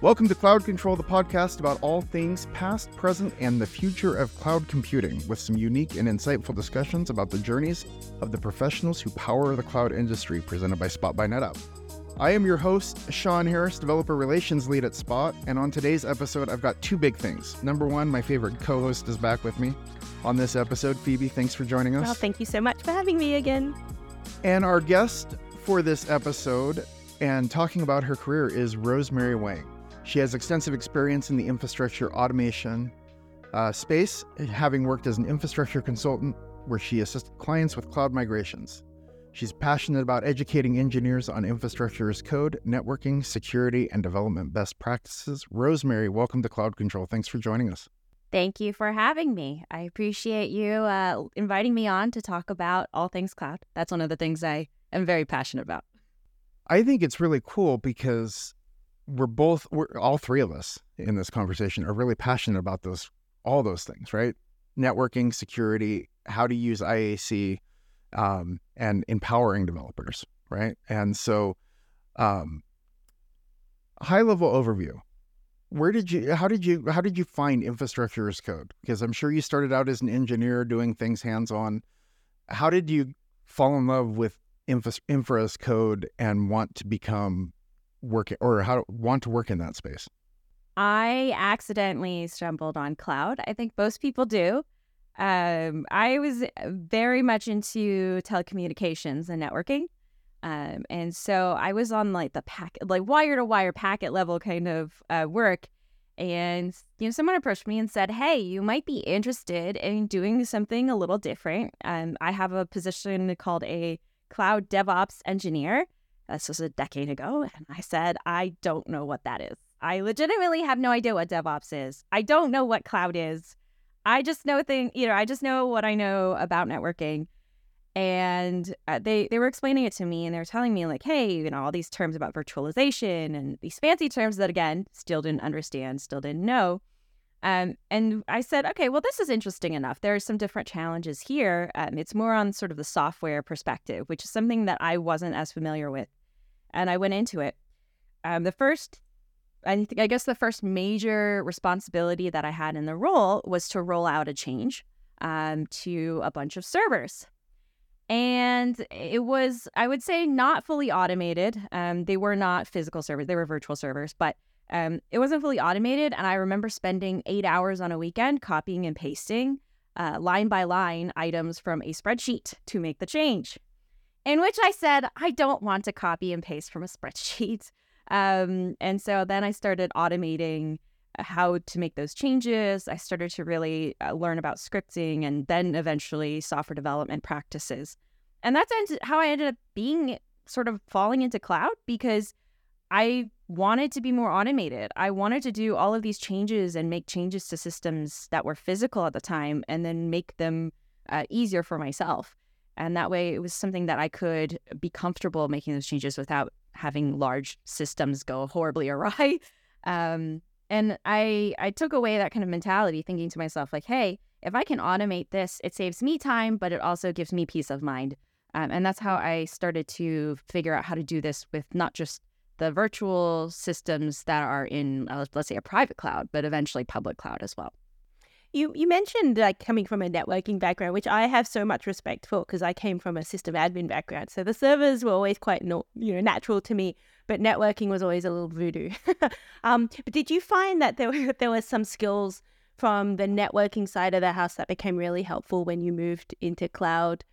Welcome to Cloud Control, the podcast about all things past, present, and the future of cloud computing, with some unique and insightful discussions about the journeys of the professionals who power the cloud industry, presented by Spot by NetApp. I am your host, Shon Harris, Developer Relations Lead at Spot, and on today's episode, I've got two big things. Number one, my favorite co host is back with me on this episode. Phoebe, thanks for joining us. Well, thank you so much for having me again. And our guest for this episode and talking about her career is Rosemary Wang. She has extensive experience in the infrastructure automation uh, space, having worked as an infrastructure consultant where she assisted clients with cloud migrations. She's passionate about educating engineers on infrastructure as code, networking, security, and development best practices. Rosemary, welcome to Cloud Control. Thanks for joining us. Thank you for having me. I appreciate you uh, inviting me on to talk about all things cloud. That's one of the things I am very passionate about. I think it's really cool because we're both we're all three of us in this conversation are really passionate about those all those things right? Networking security how to use iac um, and empowering developers right? And so um, high level overview. Where did you how did you how did you find infrastructure as code? Because i'm sure you started out as an engineer doing things hands on how did you fall in love with infra, infra as code and want to become work or how to, want to work in that space? I accidentally stumbled on cloud. I think most people do. Um, I was very much into telecommunications and networking. Um, and so I was on like the packet, like wire to wire packet level kind of uh, work. And, you know, someone approached me and said, Hey, you might be interested in doing something a little different. Um, I have a position called a cloud DevOps engineer. This was a decade ago. And I said, I don't know what that is. I legitimately have no idea what DevOps is. I don't know what cloud is. I just know thing, you know, I just know what I know about networking. And uh, they they were explaining it to me, and they were telling me like, hey, you know, all these terms about virtualization and these fancy terms that again still didn't understand, still didn't know. Um, and I said, okay, well, this is interesting enough. There are some different challenges here. Um, it's more on sort of the software perspective, which is something that I wasn't as familiar with and I went into it. Um, the first, I think, I guess, the first major responsibility that I had in the role was to roll out a change um, to a bunch of servers. And it was, I would say, not fully automated. Um, they were not physical servers, they were virtual servers, but um, it wasn't fully automated. And I remember spending eight hours on a weekend copying and pasting uh, line by line items from a spreadsheet to make the change in which I said, I don't want to copy and paste from a spreadsheet. Um, and so then I started automating uh, how to make those changes. I started to really uh, learn about scripting and then eventually software development practices. And that's how I ended up being sort of falling into cloud because I wanted to be more automated. I wanted to do all of these changes and make changes to systems that were physical at the time and then make them uh, easier for myself. And that way it was something that I could be comfortable making those changes without having large systems go horribly awry. Um, and I I took away that kind of mentality, thinking to myself, like, hey, if I can automate this, it saves me time, but it also gives me peace of mind. Um, and that's how I started to figure out how to do this with not just the virtual systems that are in, uh, let's say, a private cloud, but eventually public cloud as well. You you mentioned like coming from a networking background, which I have so much respect for because I came from a system admin background. So the servers were always quite no, you know natural to me, but networking was always a little voodoo. um, but did you find that there were there were some skills from the networking side of the house that became really helpful when you moved into cloud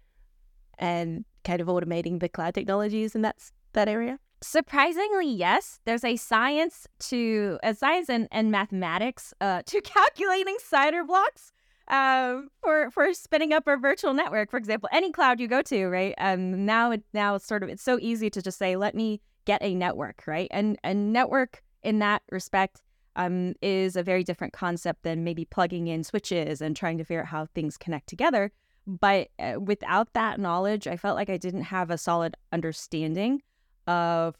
and kind of automating the cloud technologies in that that area? Surprisingly, yes. There's a science to a science and, and mathematics uh, to calculating CIDR blocks uh, for for spinning up a virtual network. For example, any cloud you go to, right? Um, now it now it's sort of it's so easy to just say, let me get a network, right? And and network in that respect um, is a very different concept than maybe plugging in switches and trying to figure out how things connect together. But uh, without that knowledge, I felt like I didn't have a solid understanding of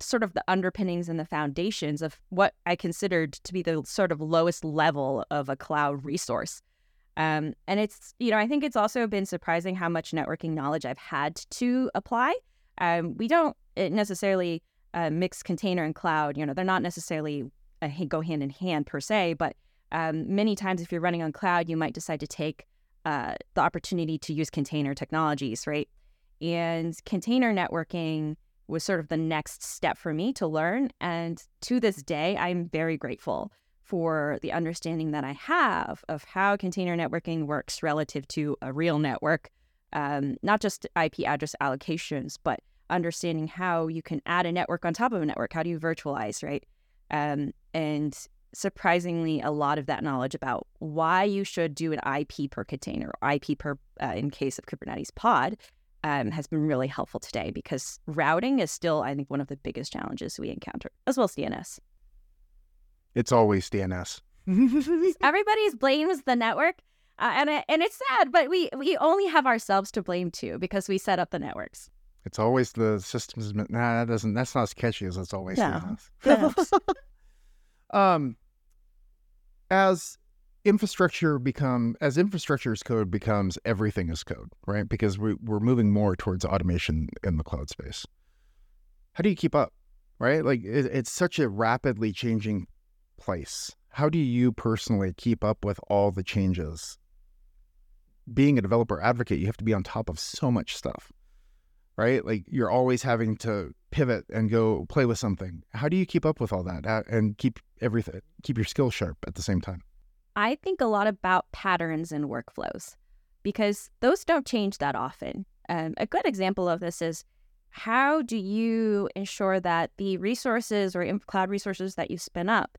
sort of the underpinnings and the foundations of what I considered to be the sort of lowest level of a cloud resource. Um, and it's, you know, I think it's also been surprising how much networking knowledge I've had to apply. Um, we don't eh, necessarily uh, mix container and cloud, you know, they're not necessarily uh, go hand in hand per se, but um, many times if you're running on cloud, you might decide to take uh, the opportunity to use container technologies, right? And container networking was sort of the next step for me to learn. And to this day, I'm very grateful for the understanding that I have of how container networking works relative to a real network, um, not just IP address allocations, but understanding how you can add a network on top of a network. How do you virtualize, right? Um, and surprisingly, a lot of that knowledge about why you should do an IP per container, or IP per, uh, in case of Kubernetes pod, um, has been really helpful today because routing is still, I think, one of the biggest challenges we encounter, as well as DNS. It's always DNS. Everybody's blames the network, uh, and and it's sad, but we we only have ourselves to blame too because we set up the networks. It's always the systems. Nah, that doesn't. That's not as catchy as it's always No. DNS. um, as infrastructure become as infrastructure as code becomes everything is code, right? Because we, we're moving more towards automation in the cloud space. How do you keep up, right? Like it, it's such a rapidly changing place. How do you personally keep up with all the changes? Being a developer advocate, you have to be on top of so much stuff, right? Like you're always having to pivot and go play with something. How do you keep up with all that uh, and keep everything, keep your skills sharp at the same time? I think a lot about patterns and workflows because those don't change that often. Um, a good example of this is how do you ensure that the resources or cloud resources that you spin up,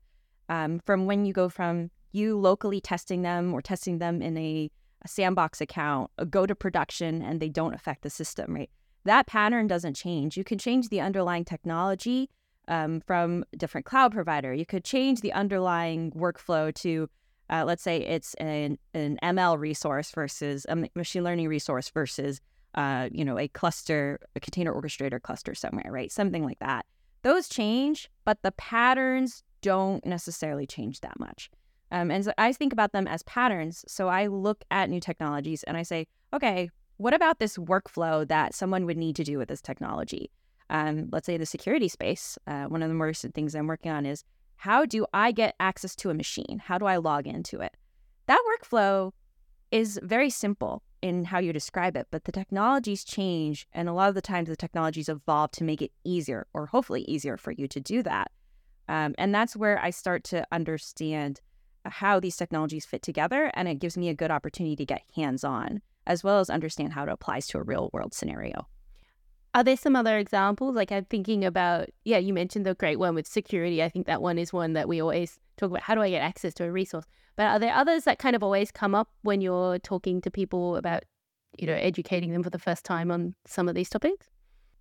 um, from when you go from you locally testing them or testing them in a, a sandbox account, uh, go to production and they don't affect the system, right? That pattern doesn't change. You can change the underlying technology um, from different cloud provider. You could change the underlying workflow to uh, let's say it's an, an ML resource versus a machine learning resource versus, uh, you know, a cluster, a container orchestrator cluster somewhere, right? Something like that. Those change, but the patterns don't necessarily change that much. Um, and so I think about them as patterns. So I look at new technologies and I say, okay, what about this workflow that someone would need to do with this technology? Um, let's say the security space. Uh, one of the more recent things I'm working on is how do I get access to a machine? How do I log into it? That workflow is very simple in how you describe it, but the technologies change. And a lot of the times the technologies evolve to make it easier or hopefully easier for you to do that. Um, and that's where I start to understand how these technologies fit together. And it gives me a good opportunity to get hands on, as well as understand how it applies to a real world scenario. Are there some other examples? Like I'm thinking about, yeah, you mentioned the great one with security. I think that one is one that we always talk about. How do I get access to a resource? But are there others that kind of always come up when you're talking to people about, you know, educating them for the first time on some of these topics?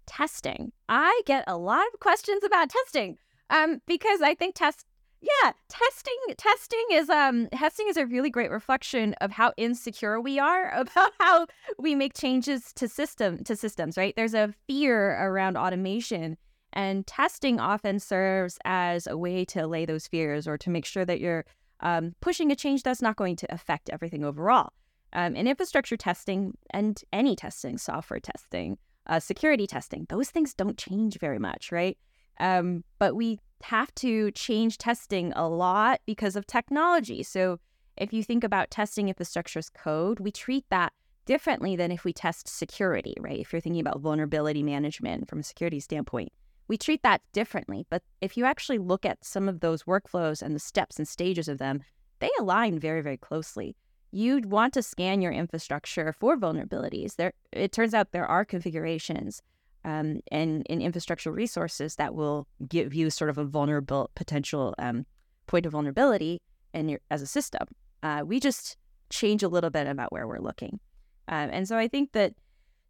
Testing. I get a lot of questions about testing um, because I think test yeah, testing testing is um testing is a really great reflection of how insecure we are about how we make changes to system to systems, right? There's a fear around automation and testing often serves as a way to allay those fears or to make sure that you're um, pushing a change that's not going to affect everything overall. Um, and infrastructure testing and any testing, software testing, uh, security testing, those things don't change very much, right? Um, but we have to change testing a lot because of technology. So if you think about testing infrastructure as code, we treat that differently than if we test security, right? If you're thinking about vulnerability management from a security standpoint, we treat that differently. But if you actually look at some of those workflows and the steps and stages of them, they align very, very closely. You'd want to scan your infrastructure for vulnerabilities. There, it turns out there are configurations um, and, and infrastructure resources that will give you sort of a vulnerable potential um, point of vulnerability in your, as a system. Uh, we just change a little bit about where we're looking. Um, and so I think that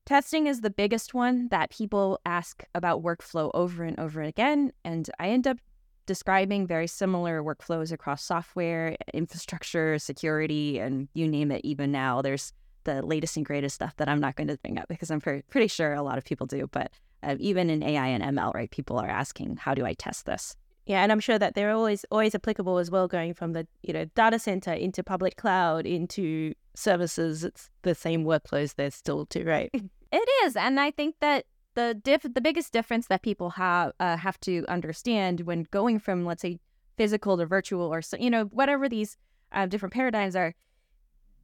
testing is the biggest one that people ask about workflow over and over again. And I end up describing very similar workflows across software, infrastructure, security, and you name it, even now. There's the latest and greatest stuff that I'm not going to bring up because I'm pretty, pretty sure a lot of people do. But uh, even in AI and ML, right, people are asking, how do I test this? Yeah, and I'm sure that they're always always applicable as well, going from the you know data center into public cloud into services. It's the same workflows there's still too, right? It is, and I think that the diff the biggest difference that people have uh, have to understand when going from let's say physical to virtual or so you know whatever these uh, different paradigms are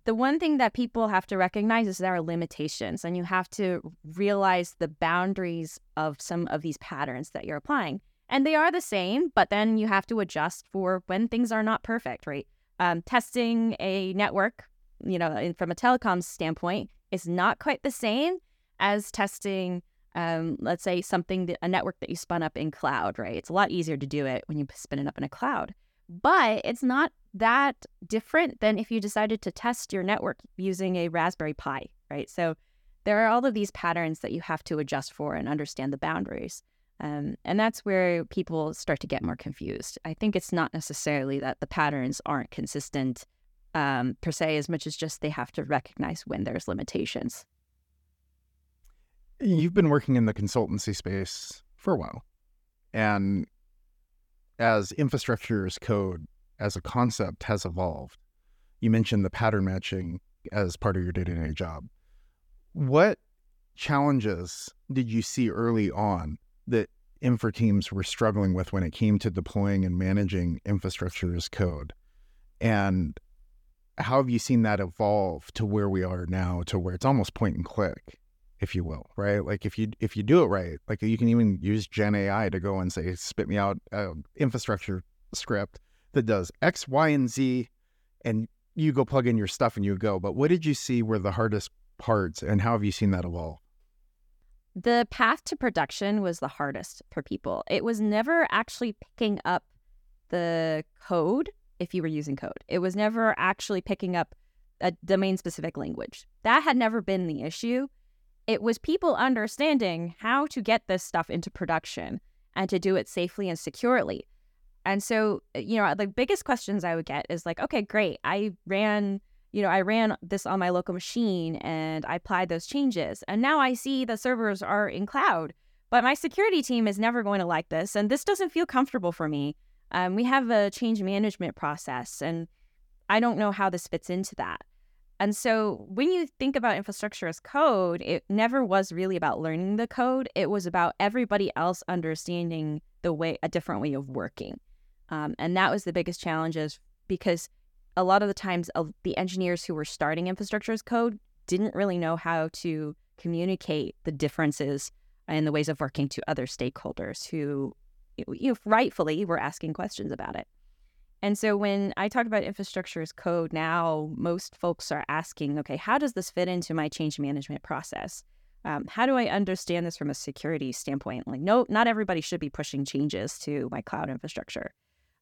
the one thing that people have to recognize is there are limitations and you have to realize the boundaries of some of these patterns that you're applying. And they are the same but then you have to adjust for when things are not perfect right? Um, testing a network you know from a telecom standpoint is not quite the same as testing um, let's say something that, a network that you spun up in cloud right? It's a lot easier to do it when you spin it up in a cloud but it's not that different than if you decided to test your network using a Raspberry Pi, right? So there are all of these patterns that you have to adjust for and understand the boundaries. Um, and that's where people start to get more confused. I think it's not necessarily that the patterns aren't consistent um, per se, as much as just they have to recognize when there's limitations. You've been working in the consultancy space for a while. And as infrastructure as code as a concept has evolved, you mentioned the pattern matching as part of your day to day job. What challenges did you see early on that infra teams were struggling with when it came to deploying and managing infrastructure as code? And how have you seen that evolve to where we are now, to where it's almost point and click? If you will, right? Like if you if you do it right, like you can even use Gen AI to go and say, spit me out an infrastructure script that does X, Y, and Z, and you go plug in your stuff and you go. But what did you see were the hardest parts, and how have you seen that evolve? The path to production was the hardest for people. It was never actually picking up the code if you were using code. It was never actually picking up a domain specific language. That had never been the issue it was people understanding how to get this stuff into production and to do it safely and securely. And so, uh, you know, the biggest questions I would get is like, okay, great. I ran, you know, I ran this on my local machine and I applied those changes. And now I see the servers are in cloud, but my security team is never going to like this. And this doesn't feel comfortable for me. Um, we have a change management process, and I don't know how this fits into that. And so when you think about infrastructure as code, it never was really about learning the code. It was about everybody else understanding the way, a different way of working. Um, and that was the biggest challenge is because a lot of the times uh, the engineers who were starting infrastructure as code didn't really know how to communicate the differences in the ways of working to other stakeholders who you know, rightfully were asking questions about it. And so when I talk about infrastructure as code now, most folks are asking, okay, how does this fit into my change management process? Um, how do I understand this from a security standpoint? Like, no, not everybody should be pushing changes to my cloud infrastructure.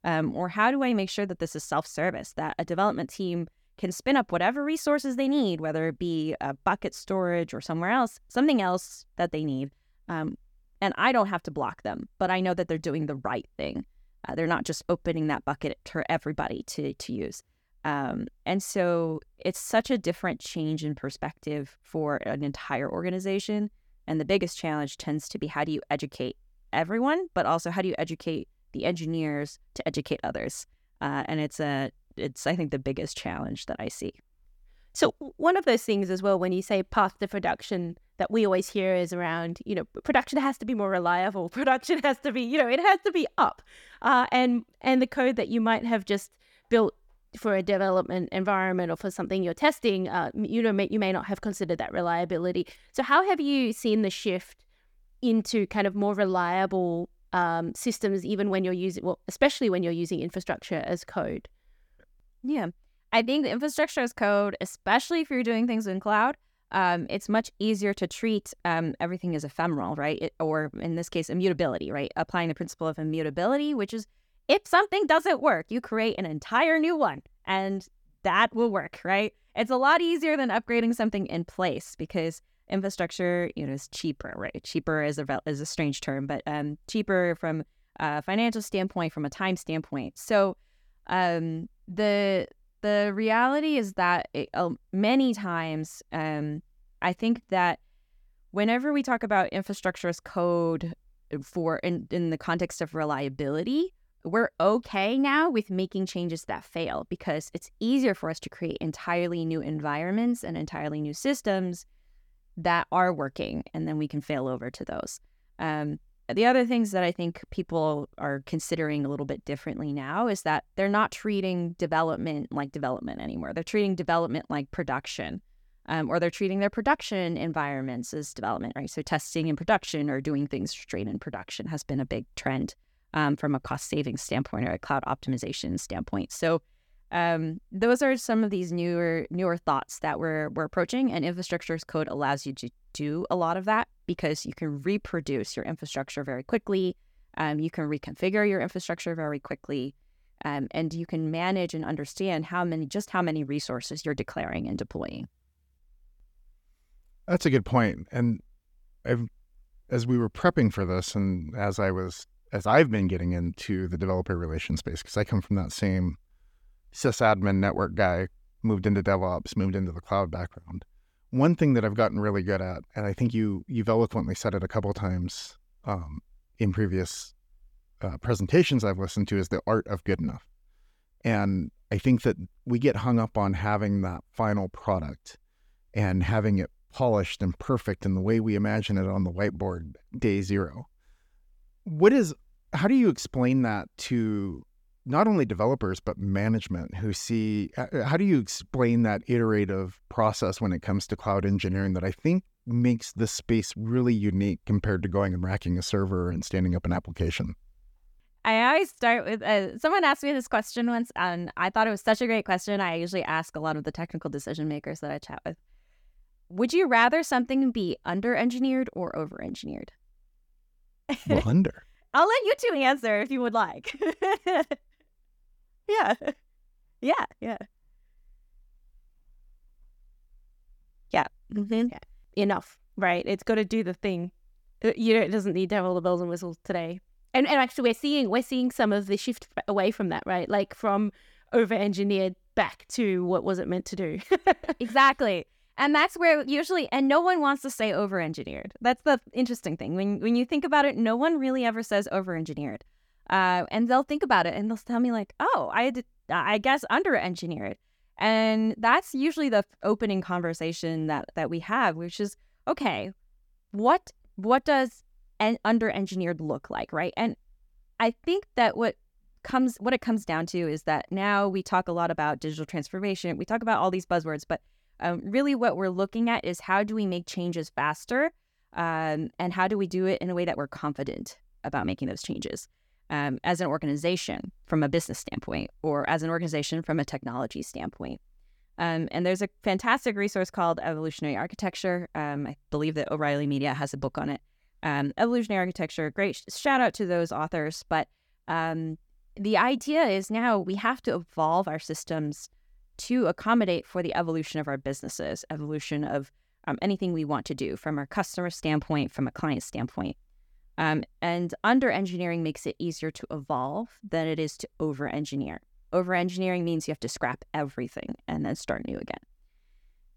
Um, or how do I make sure that this is self service, that a development team can spin up whatever resources they need, whether it be a bucket storage or somewhere else, something else that they need. Um, and I don't have to block them, but I know that they're doing the right thing. Uh, they're not just opening that bucket for everybody to to use. Um, and so it's such a different change in perspective for an entire organization. And the biggest challenge tends to be how do you educate everyone, but also how do you educate the engineers to educate others? Uh, and it's a it's I think the biggest challenge that I see. So one of those things as well, when you say path to production, that we always hear is around, you know, production has to be more reliable. Production has to be, you know, it has to be up, uh, and and the code that you might have just built for a development environment or for something you're testing, uh, you know, you may not have considered that reliability. So how have you seen the shift into kind of more reliable um, systems, even when you're using, well, especially when you're using infrastructure as code? Yeah. I think the infrastructure as code, especially if you're doing things in cloud, um, it's much easier to treat um, everything as ephemeral, right? It, or in this case, immutability, right? Applying the principle of immutability, which is if something doesn't work, you create an entire new one and that will work, right? It's a lot easier than upgrading something in place because infrastructure, you know, is cheaper, right? Cheaper is a is a strange term, but um, cheaper from a financial standpoint, from a time standpoint. So um, the the reality is that it, uh, many times, um, I think that whenever we talk about infrastructure as code uh, for in, in the context of reliability, we're okay now with making changes that fail because it's easier for us to create entirely new environments and entirely new systems that are working, and then we can fail over to those. Um, the other things that I think people are considering a little bit differently now is that they're not treating development like development anymore. They're treating development like production, um, or they're treating their production environments as development, right? So testing in production or doing things straight in production has been a big trend um, from a cost savings standpoint or a cloud optimization standpoint. So um, those are some of these newer newer thoughts that we're we're approaching, and infrastructure as code allows you to do a lot of that because you can reproduce your infrastructure very quickly. Um, you can reconfigure your infrastructure very quickly, um, and you can manage and understand how many just how many resources you're declaring and deploying. That's a good point. And I've, as we were prepping for this, and as I was as I've been getting into the developer relation space, because I come from that same sysadmin network guy, moved into DevOps, moved into the cloud background. One thing that I've gotten really good at, and I think you you've eloquently said it a couple times um, in previous uh, presentations I've listened to, is the art of good enough. And I think that we get hung up on having that final product and having it polished and perfect in the way we imagine it on the whiteboard day zero. What is how do you explain that to not only developers but management who see uh, uh, how do you explain that iterative process when it comes to cloud engineering that I think makes this space really unique compared to going and racking a server and standing up an application? I always start with uh, someone asked me this question once, and I thought it was such a great question. I usually ask a lot of the technical decision makers that I chat with Would you rather something be under engineered or over engineered? Well, under. I'll let you two answer if you would like. Yeah. Yeah. Yeah. Yeah. Mm-hmm. yeah. Enough, right? It's got to do the thing. Uh, you know, it doesn't need to have all the bells and whistles today. And and actually, we're seeing we're seeing some of the shift away from that, right? Like from over engineered back to what was it meant to do? exactly. And that's where usually, and no one wants to say over engineered. That's the interesting thing. When when you think about it, no one really ever says over engineered. Uh, and they'll think about it and they'll tell me like, "Oh, I I guess under engineered," and that's usually the opening conversation that that we have, which is, okay, what what does an under engineered look like, right? And I think that what comes what it comes down to is that now we talk a lot about digital transformation, we talk about all these buzzwords, but um, really what we're looking at is how do we make changes faster, um, and how do we do it in a way that we're confident about making those changes um, as an organization from a business standpoint or as an organization from a technology standpoint. Um, and there's a fantastic resource called Evolutionary Architecture. Um, I believe that O'Reilly Media has a book on it. Um, Evolutionary Architecture, great shout out to those authors. But um, the idea is now we have to evolve our systems to accommodate for the evolution of our businesses, evolution of um, anything we want to do from our customer standpoint, from a client standpoint. Um, and under engineering makes it easier to evolve than it is to over engineer. Over engineering means you have to scrap everything and then start new again.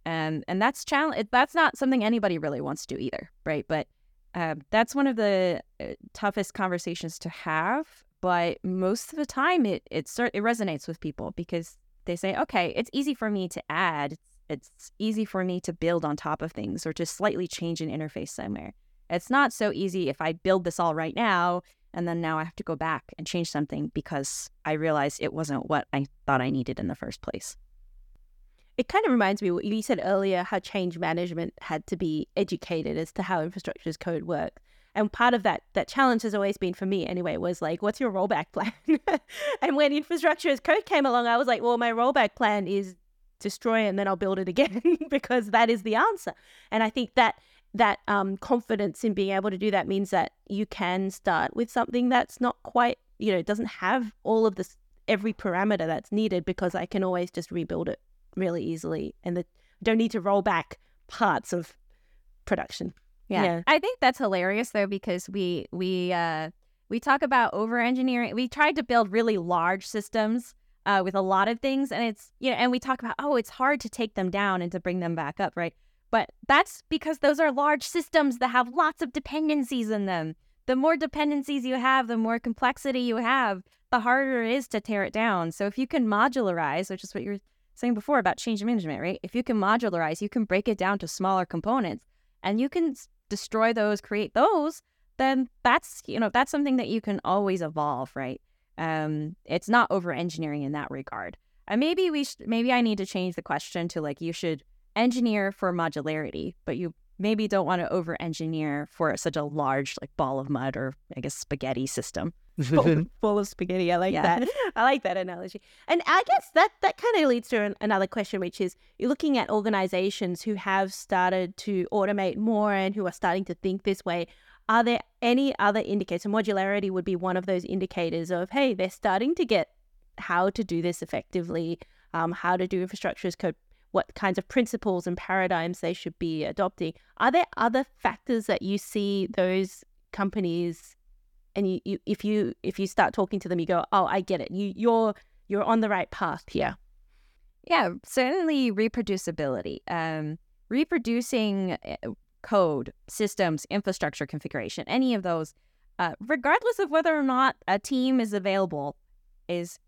And and that's challenge. That's not something anybody really wants to do either, right? But uh, that's one of the uh, toughest conversations to have. But most of the time, it it start, it resonates with people because they say, okay, it's easy for me to add. It's easy for me to build on top of things or to slightly change an interface somewhere. It's not so easy if I build this all right now and then now I have to go back and change something because I realized it wasn't what I thought I needed in the first place. It kind of reminds me what you said earlier how change management had to be educated as to how infrastructure as code works. And part of that that challenge has always been for me anyway was like, what's your rollback plan? and when infrastructure as code came along, I was like, well, my rollback plan is destroy it and then I'll build it again because that is the answer. And I think that that um, confidence in being able to do that means that you can start with something that's not quite, you know, doesn't have all of this every parameter that's needed because I can always just rebuild it really easily and the, don't need to roll back parts of production. Yeah. yeah. I think that's hilarious though because we we uh we talk about over engineering. We tried to build really large systems uh, with a lot of things and it's you know and we talk about oh it's hard to take them down and to bring them back up, right? But that's because those are large systems that have lots of dependencies in them. The more dependencies you have, the more complexity you have, the harder it is to tear it down. So if you can modularize, which is what you're saying before about change management, right? If you can modularize, you can break it down to smaller components and you can destroy those, create those, then that's you know that's something that you can always evolve, right? Um, it's not over engineering in that regard. And maybe we sh- maybe I need to change the question to like you should engineer for modularity, but you maybe don't want to over engineer for such a large like ball of mud or I guess spaghetti system. full, full of spaghetti. I like Yeah. that. I like that analogy. And I guess that that kind of leads to an, another question, which is you're looking at organizations who have started to automate more and who are starting to think this way. Are there any other indicators? So modularity would be one of those indicators of, hey, they're starting to get how to do this effectively, um, how to do infrastructure as code, what kinds of principles and paradigms they should be adopting. Are there other factors that you see those companies and you, you if you if you start talking to them you go oh i get it you you're you're on the right path here Yeah, certainly reproducibility. Um, reproducing uh, code, systems, infrastructure configuration, any of those, uh, regardless of whether or not a team is available, is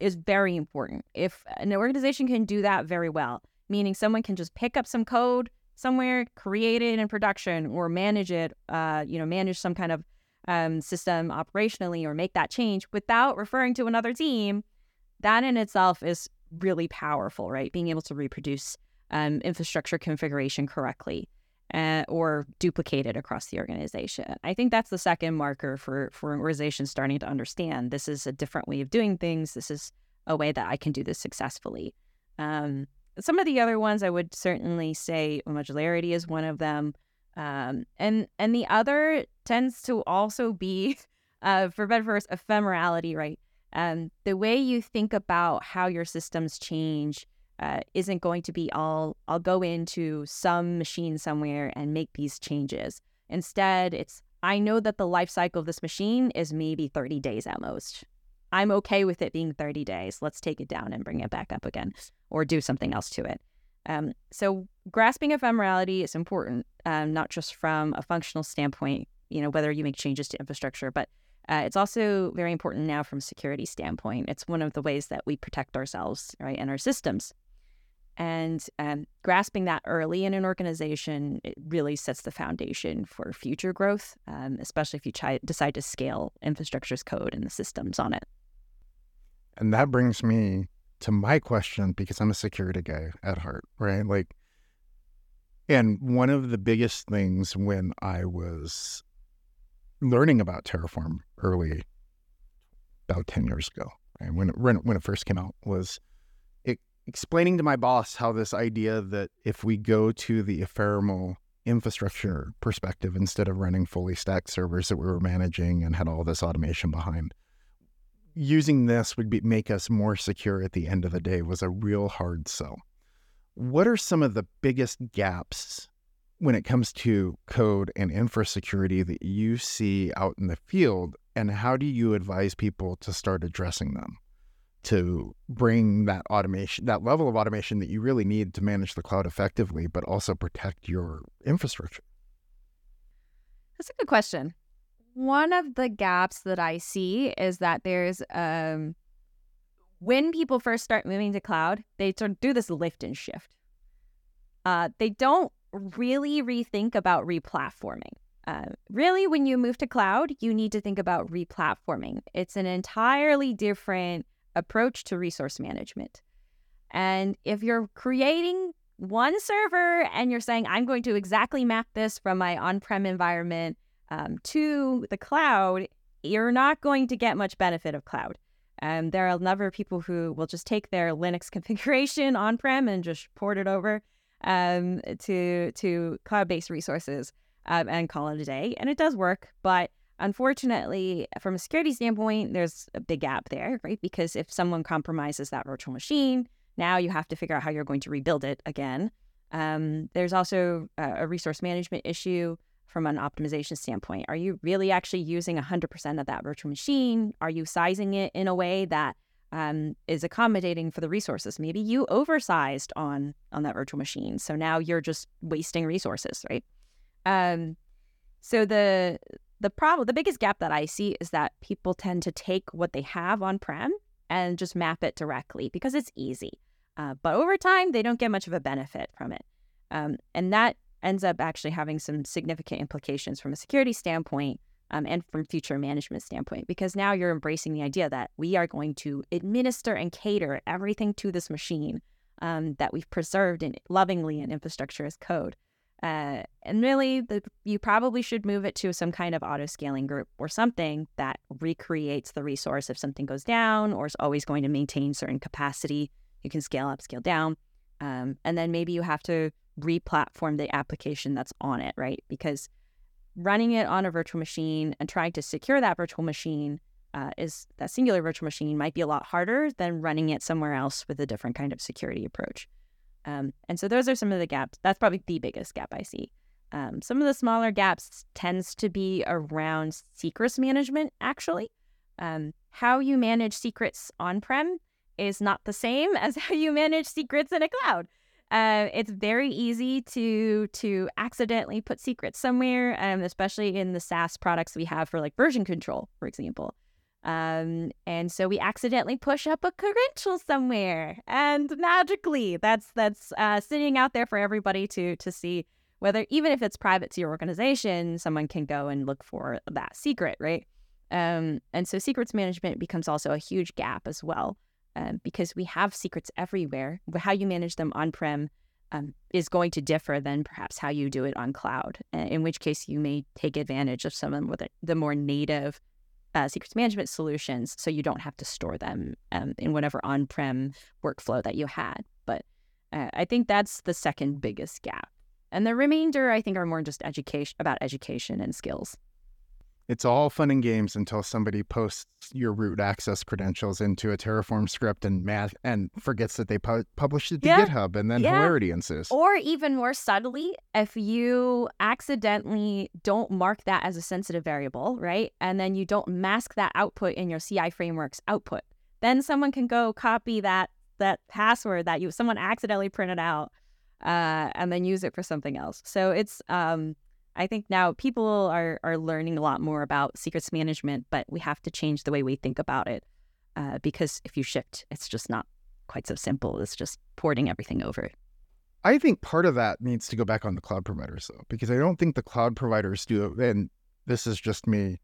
is very important. If an organization can do that very well, meaning someone can just pick up some code somewhere, create it in production, or manage it, uh, you know, manage some kind of um, system operationally, or make that change without referring to another team, that in itself is really powerful, right? Being able to reproduce um, infrastructure configuration correctly uh, or duplicated across the organization. I think that's the second marker for for an organization starting to understand this is a different way of doing things. This is a way that I can do this successfully. Um, some of the other ones I would certainly say modularity is one of them, um, and and the other tends to also be, uh, for better ephemerality, right? um, the way you think about how your systems change uh, isn't going to be all I'll go into some machine somewhere and make these changes. Instead, it's I know that the life cycle of this machine is maybe 30 days at most. I'm okay with it being 30 days. Let's take it down and bring it back up again or do something else to it. Um, so grasping ephemerality is important, um, not just from a functional standpoint, you know, whether you make changes to infrastructure, but uh, it's also very important now from security standpoint. It's one of the ways that we protect ourselves, right, and our systems. And um, grasping that early in an organization, it really sets the foundation for future growth, um, especially if you try, decide to scale infrastructure as code and the systems on it. And that brings me to my question because I'm a security guy at heart, right? Like, and one of the biggest things when I was learning about Terraform early, about 10 years ago, right, when, it, when, it, first came out, was explaining to my boss how this idea that if we go to the ephemeral infrastructure perspective instead of running fully stacked servers that we were managing and had all this automation behind, using this would be, make us more secure at the end of the day was a real hard sell. What are some of the biggest gaps when it comes to code and infra security that you see out in the field? And how do you advise people to start addressing them to bring that automation, that level of automation that you really need to manage the cloud effectively, but also protect your infrastructure? That's a good question. One of the gaps that I see is that there's um when people first start moving to cloud, they sort of do this lift and shift. Uh, they don't really rethink about replatforming. Uh, really, when you move to cloud, you need to think about replatforming. It's an entirely different approach to resource management. And if you're creating one server and you're saying, I'm going to exactly map this from my on prem environment um, to the cloud, you're not going to get much benefit of cloud. Um, there are a number of people who will just take their Linux configuration on prem and just port it over um, to to cloud based resources um, and call it a day. And it does work, but unfortunately, from a security standpoint, there's a big gap there, right? Because if someone compromises that virtual machine, now you have to figure out how you're going to rebuild it again. Um, there's also a, resource management issue from an optimization standpoint. Are you really actually using 100% of that virtual machine? Are you sizing it in a way that um, is accommodating for the resources? Maybe you oversized on on that virtual machine, so now you're just wasting resources, right? Um, so the the problem, the biggest gap that I see is that people tend to take what they have on prem and just map it directly because it's easy. Uh, but over time, they don't get much of a benefit from it. Um, and that ends up actually having some significant implications from a security standpoint um, and from future management standpoint because now you're embracing the idea that we are going to administer and cater everything to this machine um, that we've preserved in lovingly in infrastructure as code uh, and really the, you probably should move it to some kind of auto scaling group or something that recreates the resource if something goes down or is always going to maintain certain capacity. You can scale up scale down. Um, and then maybe you have to re-platform the application that's on it right? Because running it on a virtual machine and trying to secure that virtual machine uh, is that singular virtual machine might be a lot harder than running it somewhere else with a different kind of security approach. Um, and so those are some of the gaps. That's probably the biggest gap I see. Um, some of the smaller gaps tends to be around secrets management. Actually, um, how you manage secrets on-prem is not the same as how you manage secrets in a cloud. Uh, it's very easy to to accidentally put secrets somewhere, um, especially in the SaaS products we have for like version control, for example. Um, and so we accidentally push up a credential somewhere, and magically, that's that's uh, sitting out there for everybody to to see. Whether even if it's private to your organization, someone can go and look for that secret, right? Um, and so secrets management becomes also a huge gap as well um, because we have secrets everywhere. How you manage them on prem um, is going to differ than perhaps how you do it on cloud, in which case you may take advantage of some of the more native uh, secrets management solutions so you don't have to store them um, in whatever on prem workflow that you had. But uh, I think that's the second biggest gap. And the remainder, I think, are more just education about education and skills. It's all fun and games until somebody posts your root access credentials into a Terraform script and math and forgets that they pu- published it to yeah. GitHub, and then yeah. hilarity ensues. Or even more subtly, if you accidentally don't mark that as a sensitive variable, right, and then you don't mask that output in your CI framework's output, then someone can go copy that that password that you someone accidentally printed out, uh, and then use it for something else. So it's um I think now people are are learning a lot more about secrets management, but we have to change the way we think about it uh, because if you shift, it's just not quite so simple. It's just porting everything over. I think part of that needs to go back on the cloud providers though, because I don't think the cloud providers do. And this is just me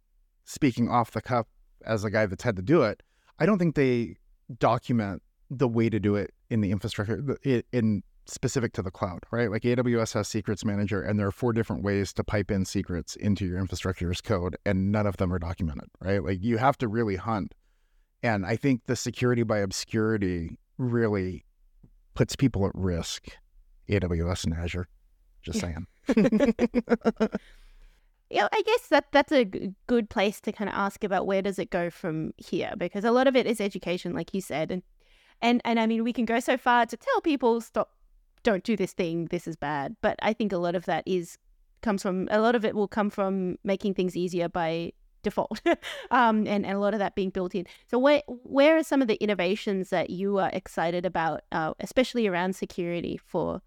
speaking off the cuff as a guy that's had to do it. I don't think they document the way to do it in the infrastructure in specific to the cloud, right? Like AWS has secrets manager, and there are four different ways to pipe in secrets into your infrastructure as code, and none of them are documented, right? Like you have to really hunt. And I think the security by obscurity really puts people at risk, AWS and Azure. Just saying. yeah, I guess that that's a good place to kind of ask about where does it go from here because a lot of it is education, like you said, and and and I mean we can go so far to tell people stop don't do this thing, this is bad. But I think a lot of that is comes from a lot of it will come from making things easier by default, um, and, and a lot of that being built in. So where where are some of the innovations that you are excited about, uh, especially around security for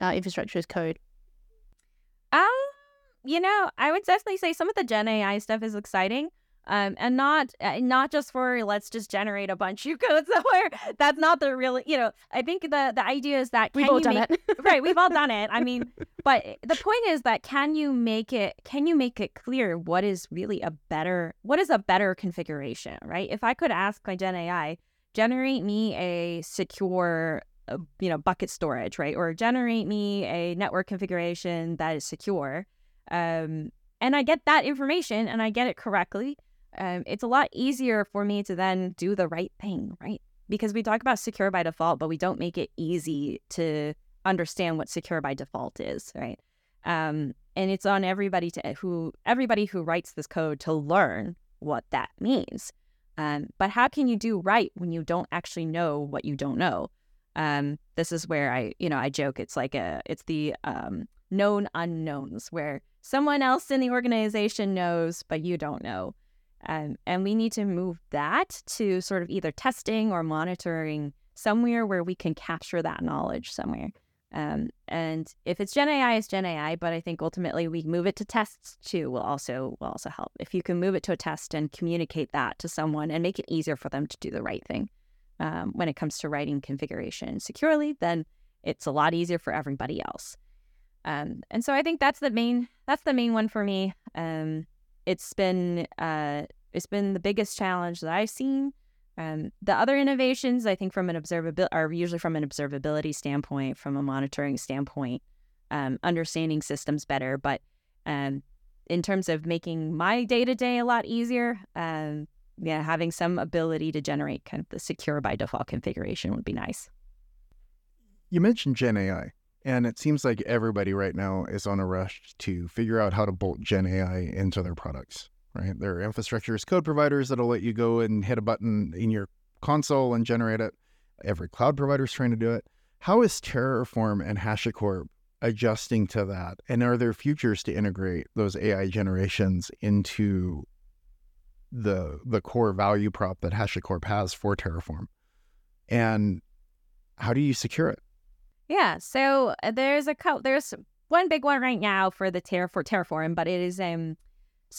uh, infrastructure as code? Um, you know, I would definitely say some of the Gen AI stuff is exciting um, and not uh, not just for let's just generate a bunch of code somewhere. That's not the real. You know, I think the the idea is that we've all done make, it, right? We've all done it. I mean, but the point is that can you make it? Can you make it clear what is really a better what is a better configuration, right? If I could ask my Gen AI, generate me a secure uh, you know bucket storage right or generate me a network configuration that is secure um, and i get that information and i get it correctly um, it's a lot easier for me to then do the right thing, right? Because we talk about secure by default, but we don't make it easy to understand what secure by default is, right? Um, and it's on everybody to who everybody who writes this code to learn what that means. Um, but how can you do right when you don't actually know what you don't know? Um, this is where I, you know, I joke. It's like a, it's the um, known unknowns where someone else in the organization knows, but you don't know. Um, and we need to move that to sort of either testing or monitoring somewhere where we can capture that knowledge somewhere. Um, and if it's Gen AI, it's Gen AI. But I think ultimately we move it to tests too will also will also help. If you can move it to a test and communicate that to someone and make it easier for them to do the right thing um, when it comes to writing configuration securely, then it's a lot easier for everybody else. Um, and so I think that's the main that's the main one for me. Um, it's been uh, it's been the biggest challenge that I've seen. Um, the other innovations, I think, from an observability are usually from an observability standpoint, from a monitoring standpoint, um, understanding systems better. But um, in terms of making my day to day a lot easier, um, yeah, having some ability to generate kind of the secure by default configuration would be nice. You mentioned Gen AI, and it seems like everybody right now is on a rush to figure out how to bolt Gen AI into their products right? There are infrastructure as code providers that'll let you go and hit a button in your console and generate it. Every cloud provider is trying to do it. How is Terraform and HashiCorp adjusting to that? And are there futures to integrate those AI generations into the the core value prop that HashiCorp has for Terraform? And how do you secure it? Yeah, so uh, there's a co- there's one big one right now for the Terra for Terraform, but it is um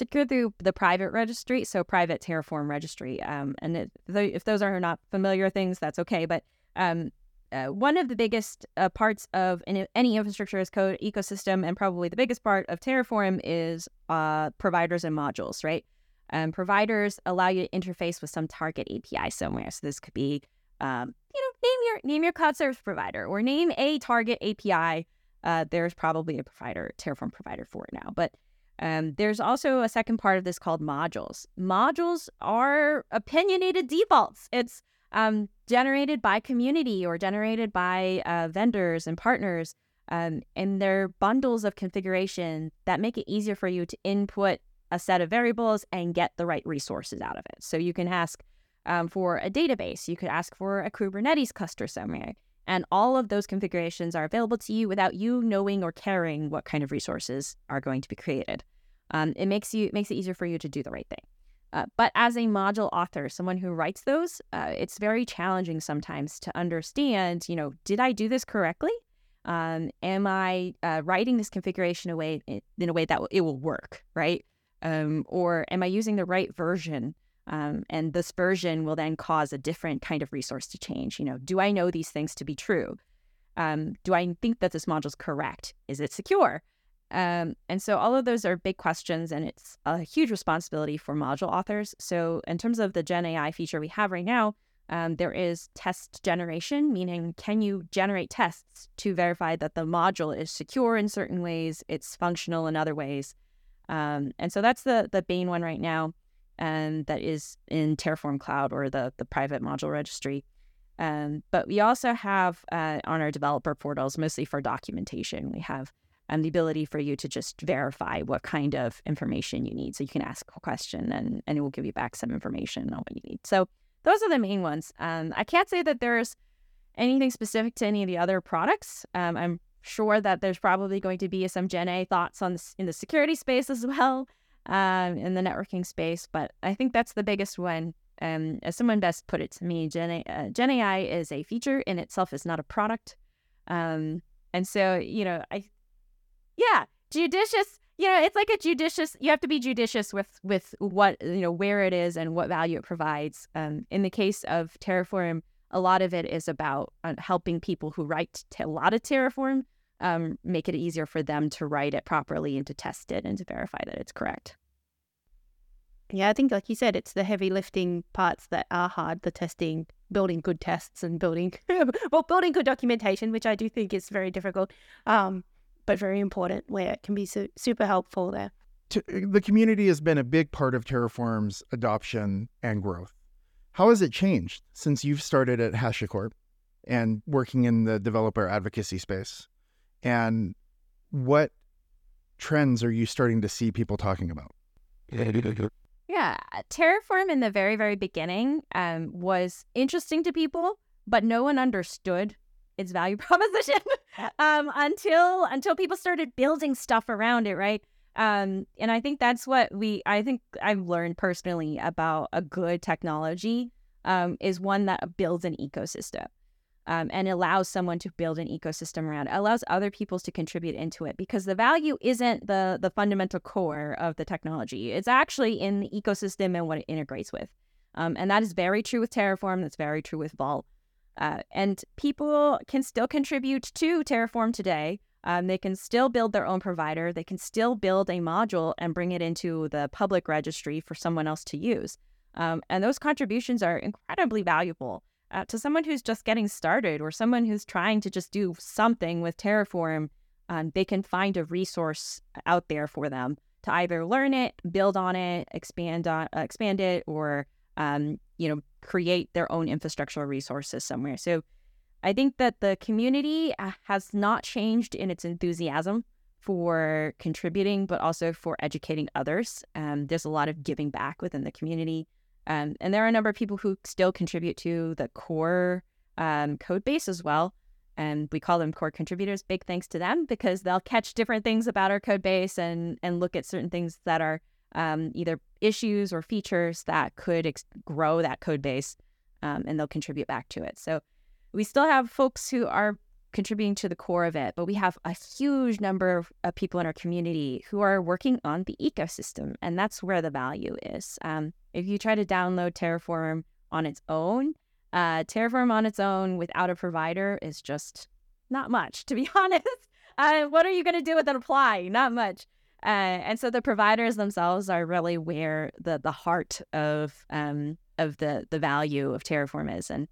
through the private registry, so private Terraform registry. Um, and it, if those are not familiar things, that's okay. But um, uh, one of the biggest uh, parts of any, infrastructure as code ecosystem, and probably the biggest part of Terraform, is uh, providers and modules, right? Um, providers allow you to interface with some target API somewhere. So this could be, um, you know, name your name your cloud service provider or name a target API. Uh, there's probably a provider, Terraform provider for it now, but um, there's also a second part of this called modules. Modules are opinionated defaults. It's um, generated by community or generated by uh, vendors and partners. Um, and they're bundles of configuration that make it easier for you to input a set of variables and get the right resources out of it. So you can ask um, for a database, you could ask for a Kubernetes cluster somewhere. And all of those configurations are available to you without you knowing or caring what kind of resources are going to be created. Um, it makes you makes it easier for you to do the right thing. Uh, but as a module author, someone who writes those, uh, it's very challenging sometimes to understand. You know, did I do this correctly? Um, am I uh, writing this configuration away in a way that it will work, right? Um, or am I using the right version? Um, and this version will then cause a different kind of resource to change. You know, do I know these things to be true? Um, do I think that this module is correct? Is it secure? Um, and so all of those are big questions, and it's a huge responsibility for module authors. So in terms of the Gen AI feature we have right now, um, there is test generation, meaning can you generate tests to verify that the module is secure in certain ways, it's functional in other ways. Um, and so that's the the main one right now, and that is in Terraform Cloud or the the private module registry. Um, but we also have uh, on our developer portals, mostly for documentation, we have and the ability for you to just verify what kind of information you need. So you can ask a question and, and it will give you back some information on what you need. So those are the main ones. Um, I can't say that there's anything specific to any of the other products. Um, I'm sure that there's probably going to be some Gen A thoughts on this in the security space as well, um, in the networking space. But I think that's the biggest one. Um, as someone best put it to me, Gen, uh, Gen AI is a feature in itself, is not a product. Um, and so, you know, I yeah, judicious. You know, it's like a judicious. You have to be judicious with with what you know where it is and what value it provides. Um, in the case of Terraform, a lot of it is about uh, helping people who write a lot of Terraform um, make it easier for them to write it properly and to test it and to verify that it's correct. Yeah, I think, like you said, it's the heavy lifting parts that are hard the testing, building good tests, and building, well, building good documentation, which I do think is very difficult. Um, but very important where it can be su- super helpful there. The community has been a big part of Terraform's adoption and growth. How has it changed since you've started at HashiCorp and working in the developer advocacy space? And what trends are you starting to see people talking about? Yeah, Terraform in the very, very beginning um, was interesting to people, but no one understood its value proposition um, until until people started building stuff around it, right? Um, and I think that's what we I think I've learned personally about a good technology um, is one that builds an ecosystem. Um, and allows someone to build an ecosystem around it, allows other people to contribute into it because the value isn't the the fundamental core of the technology. It's actually in the ecosystem and what it integrates with. Um, and that is very true with Terraform. That's very true with Vault. Uh, and people can still contribute to Terraform today Um, they can still build their own provider. They can still build a module and bring it into the public registry for someone else to use. Um, and those contributions are incredibly valuable uh, to someone who's just getting started or someone who's trying to just do something with Terraform. Um, they can find a resource out there for them to either learn it, build on it, expand on, uh, expand it, or um, you know create their own infrastructural resources somewhere. So I think that the community uh, has not changed in its enthusiasm for contributing, but also for educating others. Um, there's a lot of giving back within the community. Um, and there are a number of people who still contribute to the core um, code base as well. And we call them core contributors. Big thanks to them because they'll catch different things about our code base and, and look at certain things that are um, either issues or features that could ex- grow that code base um, and they'll contribute back to it. So we still have folks who are contributing to the core of it, but we have a huge number of, of people in our community who are working on the ecosystem, and that's where the value is. Um, if you try to download Terraform on its own, uh, Terraform on its own without a provider is just not much, to be honest. Uh, what are you going to do with an apply? Not much. Uh, and so the providers themselves are really where the the heart of um, of the the value of Terraform is, and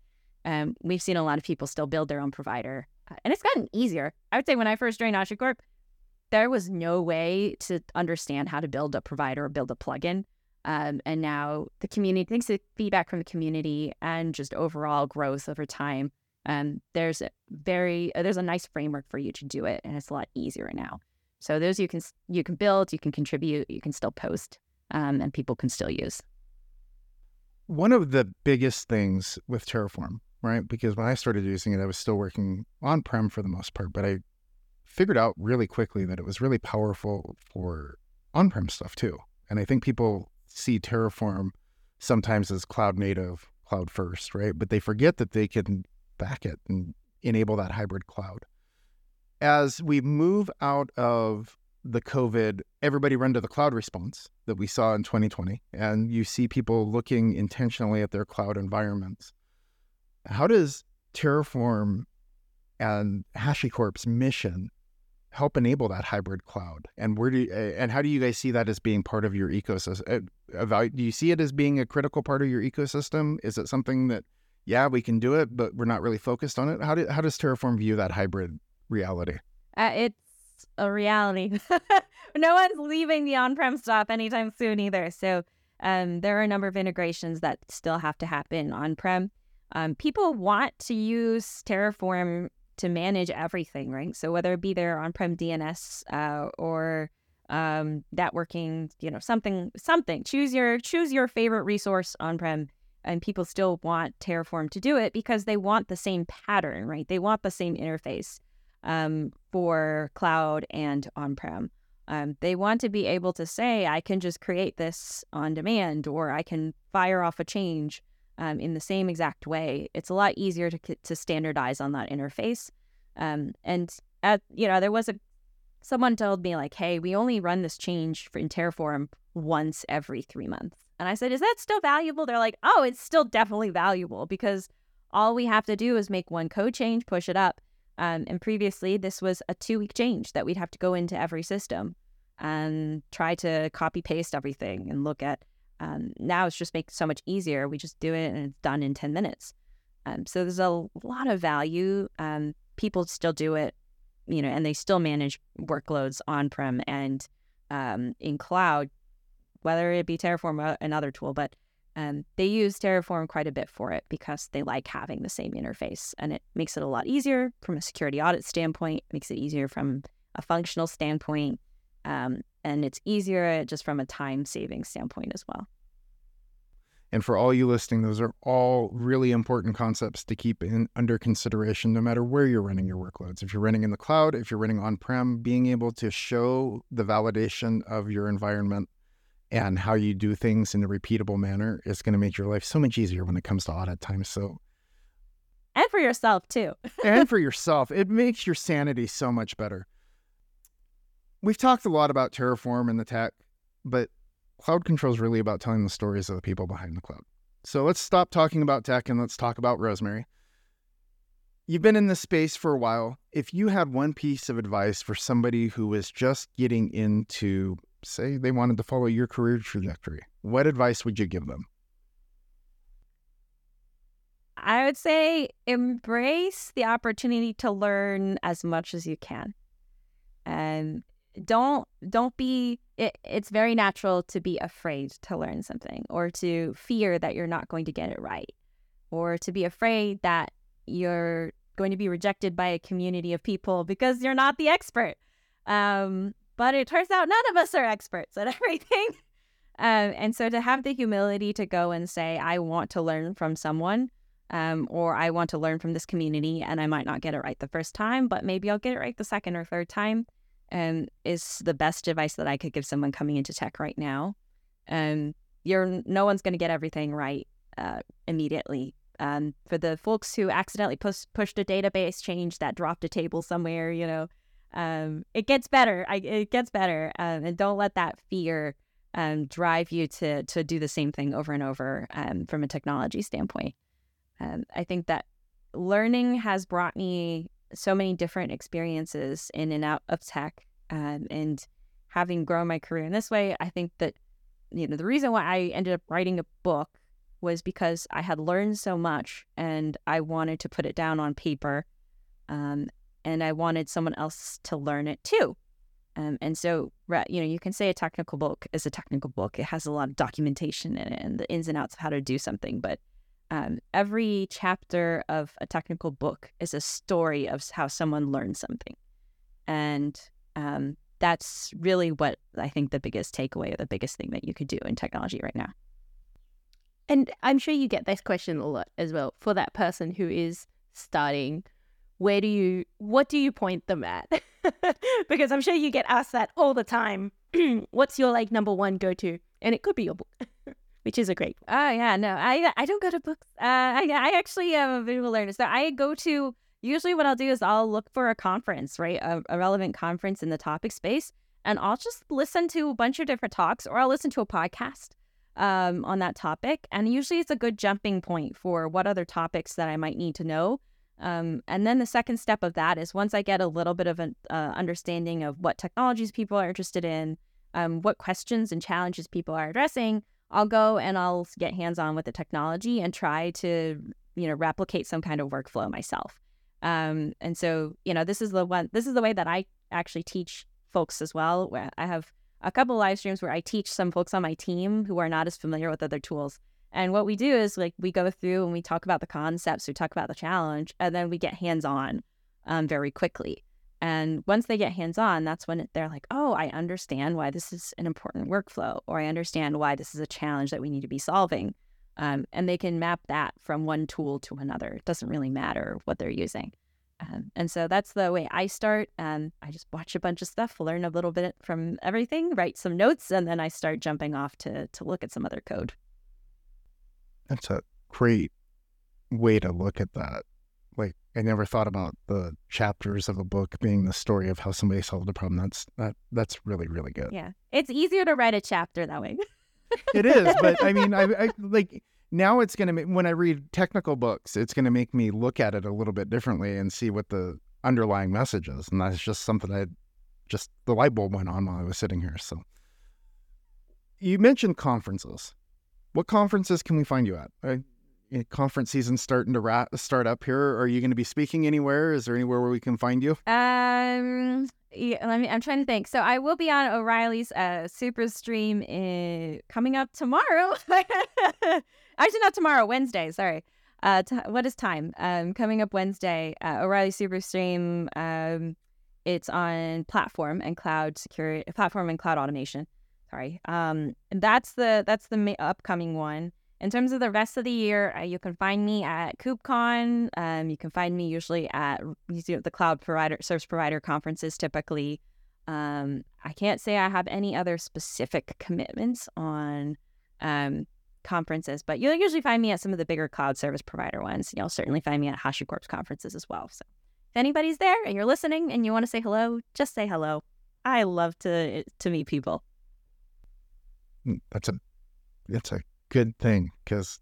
um, we've seen a lot of people still build their own provider, and it's gotten easier. I would say when I first joined HashiCorp, there was no way to understand how to build a provider or build a plugin. Um, and now the community, thanks to feedback from the community and just overall growth over time, um, there's a very uh, there's a nice framework for you to do it, and it's a lot easier now. So those you can you can build, you can contribute, you can still post, um, and people can still use. One of the biggest things with Terraform right? Because when I started using it, I was still working on prem for the most part, but I figured out really quickly that it was really powerful for on prem stuff too. And I think people see Terraform sometimes as cloud native, cloud first, right? But they forget that they can back it and enable that hybrid cloud. As we move out of the COVID, everybody run to the cloud response that we saw in 2020, and you see people looking intentionally at their cloud environments how does Terraform and HashiCorp's mission help enable that hybrid cloud? And where do you, and how do you guys see that as being part of your ecosystem? Uh, do you see it as being a critical part of your ecosystem? Is it something that, yeah, we can do it, but we're not really focused on it? How do, how does Terraform view that hybrid reality? Uh, it's a reality. no one's leaving the on-prem stuff anytime soon either. So um, there are a number of integrations that still have to happen on-prem um, people want to use Terraform to manage everything, right? So whether it be their on-prem DNS uh, or um, networking, you know, something, something. Choose your choose your favorite resource on-prem, and people still want Terraform to do it because they want the same pattern, right? They want the same interface um, for cloud and on-prem. Um, they want to be able to say, I can just create this on demand, or I can fire off a change um, in the same exact way. It's a lot easier to, to standardize on that interface. Um, and at, you know, there was a someone told me like, "Hey, we only run this change in Terraform once every three months." And I said, "Is that still valuable?" They're like, "Oh, it's still definitely valuable because all we have to do is make one code change, push it up." Um, and previously, this was a two-week change that we'd have to go into every system and try to copy paste everything and look at um, now it's just makes so much easier. We just do it and it's done in 10 minutes. Um, so there's a lot of value. Um, people still do it, you know, and they still manage workloads on prem and um, in cloud, whether it be Terraform or another tool. But um, they use Terraform quite a bit for it because they like having the same interface and it makes it a lot easier from a security audit standpoint, makes it easier from a functional standpoint. Um, and it's easier just from a time saving standpoint as well. And for all you listening, those are all really important concepts to keep in under consideration no matter where you're running your workloads. If you're running in the cloud, if you're running on-prem, being able to show the validation of your environment and how you do things in a repeatable manner is going to make your life so much easier when it comes to audit time. So and for yourself too. and for yourself, it makes your sanity so much better. We've talked a lot about Terraform and the tech, but cloud control is really about telling the stories of the people behind the cloud. So let's stop talking about tech and let's talk about Rosemary. You've been in this space for a while. If you had one piece of advice for somebody who was just getting into, say, they wanted to follow your career trajectory, what advice would you give them? I would say embrace the opportunity to learn as much as you can. And don't don't be it, it's very natural to be afraid to learn something or to fear that you're not going to get it right or to be afraid that you're going to be rejected by a community of people because you're not the expert. Um, but it turns out none of us are experts at everything. Um, and so to have the humility to go and say, I want to learn from someone, um, or I want to learn from this community, and I might not get it right the first time, but maybe I'll get it right the second or third time, um, is the best advice that I could give someone coming into tech right now. Um, you're no one's going to get everything right uh, immediately. Um, for the folks who accidentally push, pushed a database change that dropped a table somewhere, you know, um, it gets better. I, it gets better, um, and don't let that fear um, drive you to to do the same thing over and over um, from a technology standpoint. Um, I think that learning has brought me so many different experiences in and out of tech, um, and having grown my career in this way, I think that you know the reason why I ended up writing a book was because I had learned so much and I wanted to put it down on paper. Um, and I wanted someone else to learn it too. Um, and so, you know, you can say a technical book is a technical book. It has a lot of documentation in it and the ins and outs of how to do something. But um, every chapter of a technical book is a story of how someone learned something. And um, that's really what I think the biggest takeaway or the biggest thing that you could do in technology right now. And I'm sure you get this question a lot as well for that person who is starting. Where do you, what do you point them at? because I'm sure you get asked that all the time. What's your like number one go to? And it could be your book, which is a great. Oh yeah, no, I I don't go to books. Uh, I I actually am a visual learner, so I go to. Usually, what I'll do is I'll look for a conference, right, a, a relevant conference in the topic space, and I'll just listen to a bunch of different talks, or I'll listen to a podcast um, on that topic. And usually it's a good jumping point for what other topics that I might need to know. Um, and then the second step of that is once I get a little bit of an uh, understanding of what technologies people are interested in, um, what questions and challenges people are addressing, I'll go and I'll get hands on with the technology and try to, you know, replicate some kind of workflow myself. Um, and so, you know, this is the one, this is the way that I actually teach folks as well. Where I have a couple live streams where I teach some folks on my team who are not as familiar with other tools. And what we do is like we go through and we talk about the concepts, we talk about the challenge, and then we get hands on um, very quickly. And once they get hands on, that's when they're like, oh, I understand why this is an important workflow, or I understand why this is a challenge that we need to be solving. Um, and they can map that from one tool to another. It doesn't really matter what they're using. Um, and so that's the way I start. And I just watch a bunch of stuff, learn a little bit from everything, write some notes, and then I start jumping off to to look at some other code. That's a great way to look at that. I never thought about the chapters of a book being the story of how somebody solved a problem. That's that that's really really good. Yeah, it's easier to write a chapter that way. it is, but I mean, I, I like now it's going to make when I read technical books, it's going to make me look at it a little bit differently and see what the underlying message is. And that's just something I just the light bulb went on while I was sitting here. So you mentioned conferences. What conferences can we find you at? Uh, conference season starting to start up here. Are you going to be speaking anywhere? Is there anywhere where we can find you? Um, yeah, let me. I'm trying to think. So I will be on O'Reilly's uh, Super Stream in, coming up tomorrow. Actually, not tomorrow. Wednesday. Sorry. Uh, t- what is time? Um, coming up Wednesday. Uh, O'Reilly Super Stream. Um, it's on platform and cloud security, platform and cloud automation. Sorry. Um, that's the that's the ma- upcoming one. In terms of the rest of the year, uh, you can find me at KubeCon. Um, you can find me usually at the cloud provider service provider conferences. Typically, um, I can't say I have any other specific commitments on um, conferences, but you'll usually find me at some of the bigger cloud service provider ones. You'll certainly find me at HashiCorp's conferences as well. So, if anybody's there and you're listening and you want to say hello, just say hello. I love to to meet people. Mm, that's a that's a good thing because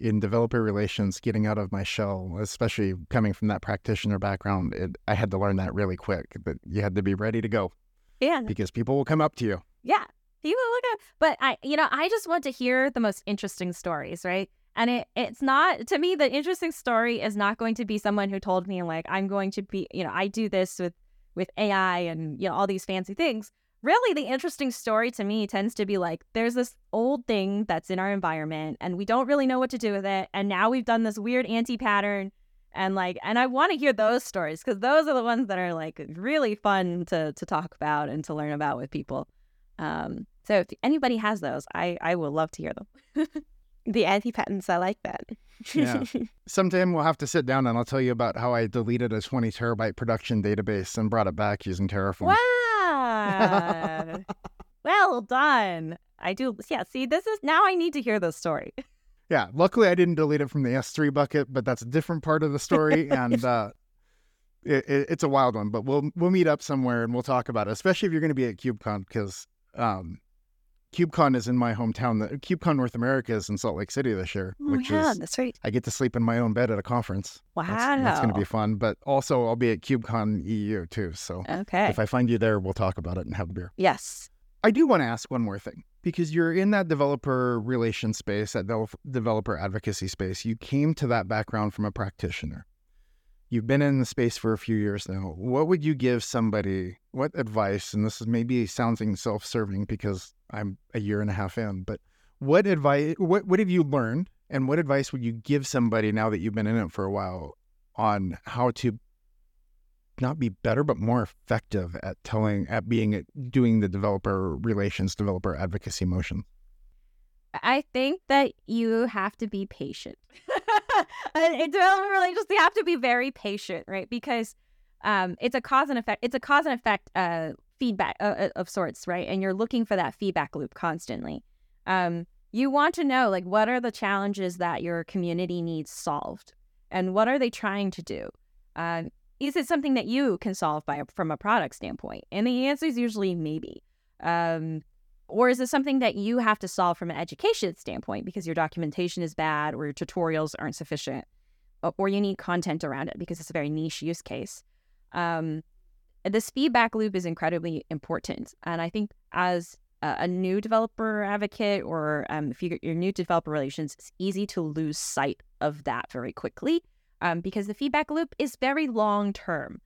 in developer relations, getting out of my shell, especially coming from that practitioner background, it, I had to learn that really quick. That you had to be ready to go Yeah. because people will come up to you. Yeah. People look at but I you know, I just want to hear the most interesting stories, right? And it it's not to me the interesting story is not going to be someone who told me like I'm going to be, you know, I do this with with AI and you know all these fancy things. Really the interesting story to me tends to be like there's this old thing that's in our environment and we don't really know what to do with it and now we've done this weird anti-pattern and like and I want to hear those stories cuz those are the ones that are like really fun to to talk about and to learn about with people. Um, so if anybody has those, I I would love to hear them. The anti patterns, I like that. Yeah. Sometime we'll have to sit down and I'll tell you about how I deleted a 20 terabyte production database and brought it back using Terraform. Wow. well done. I do. Yeah. See, this is now I need to hear this story. Yeah, luckily I didn't delete it from the S3 bucket, but that's a different part of the story, and uh, it, it, it's a wild one. But we'll we'll meet up somewhere and we'll talk about it, especially if you're going to be at KubeCon because um, KubeCon is in my hometown. The KubeCon North America is in Salt Lake City this year, oh which is that's right. I get to sleep in my own bed at a conference. Wow. That's, that's going to be fun. But also I'll be at KubeCon EU too. So okay. if I find you there, we'll talk about it and have a beer. yes. I do want to ask one more thing because you're in that developer relation space, that del- developer advocacy space. You came to that background from a practitioner. You've been in the space for a few years now. What would you give somebody? What advice? And this is maybe sounding self-serving because I'm a year and a half in, but what advice? What what have you learned, and what advice would you give somebody now that you've been in it for a while on how to not be better but more effective at telling at being doing the developer relations developer advocacy motion I think that you have to be patient. in development relations, you have to be very patient, right? Because um, it's a cause and effect. It's a cause and effect uh, feedback uh, uh, of sorts, right? And you're looking for that feedback loop constantly. Um, you want to know, like, what are the challenges that your community needs solved, and what are they trying to do? Um, is it something that you can solve by from a product standpoint? And the answer is usually maybe. Um, or is it something that you have to solve from an education standpoint because your documentation is bad or your tutorials aren't sufficient or, or you need content around it because it's a very niche use case? Um, this feedback loop is incredibly important. And I think as a, a new developer advocate or um, if you, you're new to developer relations, it's easy to lose sight of that very quickly um, because the feedback loop is very long term.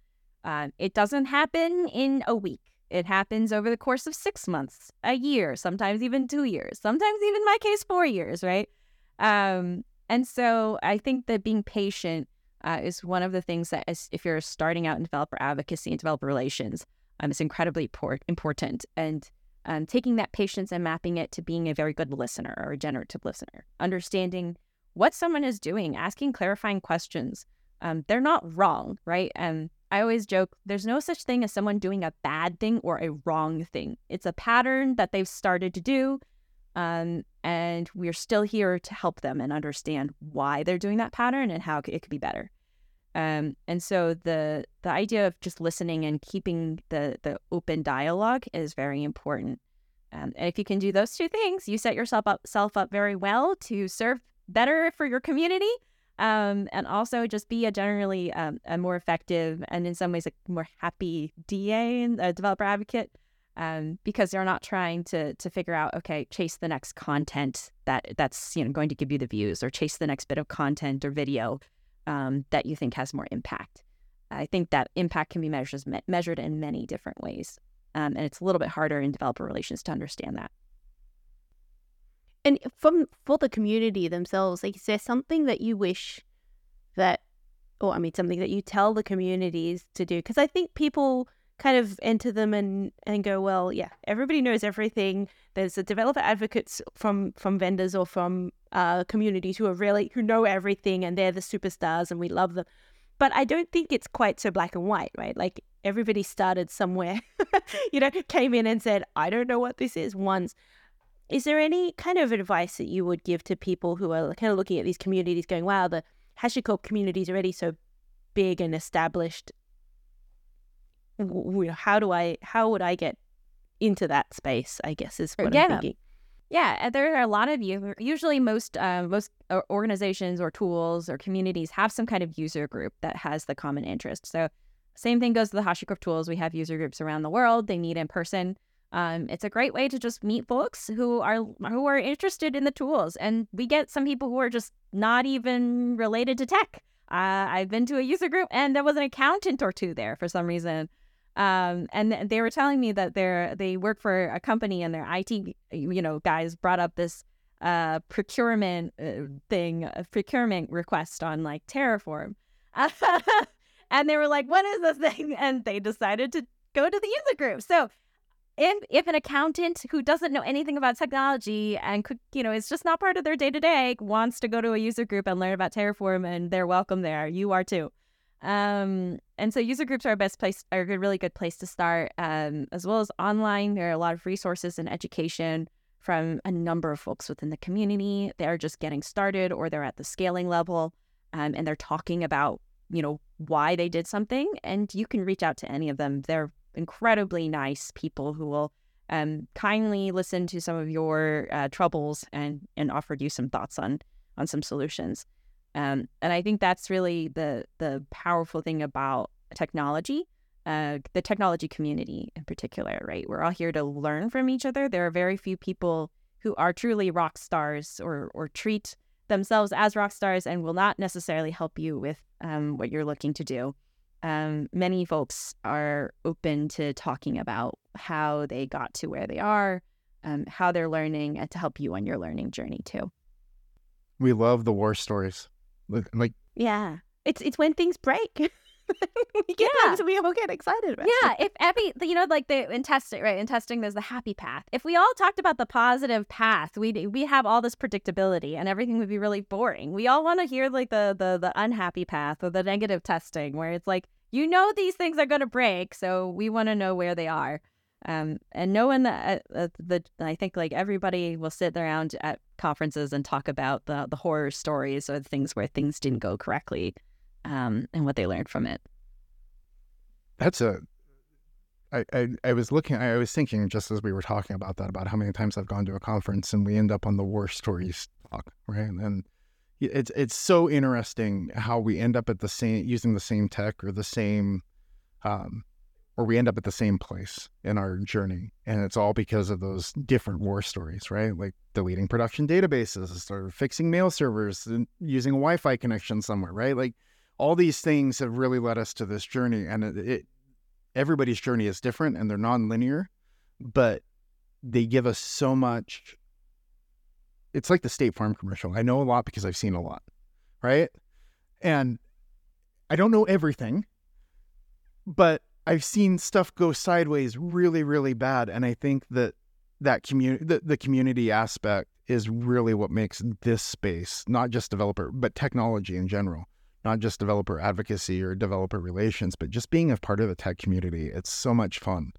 Um, it doesn't happen in a week. It happens over the course of six months, a year, sometimes even two years, sometimes even in my case, four years, right? Um, and so I think that being patient uh, is one of the things that, is, if you're starting out in developer advocacy and developer relations, um, it's incredibly por- important. And um, taking that patience and mapping it to being a very good listener or a generative listener, understanding what someone is doing, asking clarifying questions. Um, they're not wrong, right? And I always joke there's no such thing as someone doing a bad thing or a wrong thing. It's a pattern that they've started to do. Um, and we're still here to help them and understand why they're doing that pattern and how it could be better. Um, and so the the idea of just listening and keeping the the open dialogue is very important. Um, and if you can do those two things, you set yourself up self up very well to serve better for your community um, and also just be a generally um, a more effective and in some ways a more happy DA and a developer advocate um, because they're not trying to to figure out okay chase the next content that that's you know going to give you the views or chase the next bit of content or video um, that you think has more impact. I think that impact can be measured measured in many different ways, um, and it's a little bit harder in developer relations to understand that. And from for the community themselves, like, is there something that you wish that, or I mean, something that you tell the communities to do? Because I think people kind of enter them and and go, well, yeah, everybody knows everything. There's a developer advocates from from vendors or from uh, communities who are really who know everything, and they're the superstars, and we love them. But I don't think it's quite so black and white, right? Like everybody started somewhere, you know, came in and said, I don't know what this is once. Is there any kind of advice that you would give to people who are kind of looking at these communities going, wow, the HashiCorp community is already so big and established? How do I, how would I get into that space? I guess is what yeah. I'm thinking. Yeah, there are a lot of you. Usually, most uh, most organizations or tools or communities have some kind of user group that has the common interest. So, same thing goes to the HashiCorp tools. We have user groups around the world. They meet in person. Um, it's a great way to just meet folks who are who are interested in the tools, and we get some people who are just not even related to tech. Uh, I've been to a user group, and there was an accountant or two there for some reason um, and they were telling me that they're they work for a company and their IT, you know, guys brought up this uh, procurement uh, thing, a procurement request on like Terraform, and they were like, "What is this thing?" And they decided to go to the user group. So if if an accountant who doesn't know anything about technology and could you know it's just not part of their day to day wants to go to a user group and learn about Terraform and they're welcome there. You are too. Um, and so user groups are a best place, are a really good place to start, um, as well as online. There are a lot of resources and education from a number of folks within the community. They're just getting started or they're at the scaling level, um, and they're talking about you know why they did something. And you can reach out to any of them. They're incredibly nice people who will um, kindly listen to some of your uh, troubles and and offer you some thoughts on on some solutions. Um, and I think that's really the the powerful thing about technology, uh, the technology community in particular, right? We're all here to learn from each other. There are very few people who are truly rock stars or or treat themselves as rock stars and will not necessarily help you with um, what you're looking to do. Um, many folks are open to talking about how they got to where they are, um, how they're learning, and to help you on your learning journey too. We love the war stories. Like yeah, it's it's when things break. we get yeah. things we all get excited about. Yeah, if every you know, like the in testing, right? In testing, there's the happy path. If we all talked about the positive path, we we have all this predictability, and everything would be really boring. We all want to hear like the the the unhappy path or the negative testing, where it's like you know these things are going to break, so we want to know where they are. Um, and knowing that uh, uh, the I think like everybody will sit around at conferences and talk about the the horror stories or the things where things didn't go correctly, um, and what they learned from it. That's a. I, I, I was looking. I was thinking just as we were talking about that about how many times I've gone to a conference and we end up on the worst stories talk, right? And it's it's so interesting how we end up at the same using the same tech or the same um, or we end up at the same place in our journey. And it's all because of those different war stories, right? Like deleting production databases or fixing mail servers and using a Wi Fi connection somewhere, right? Like all these things have really led us to this journey. And it, it everybody's journey is different and they're non-linear, but they give us so much. It's like the State Farm commercial. I know a lot because I've seen a lot, right? And I don't know everything, but I've seen stuff go sideways really, really bad, and I think that that community, the, the community aspect, is really what makes this space not just developer, but technology in general, not just developer advocacy or developer relations, but just being a part of the tech community. It's so much fun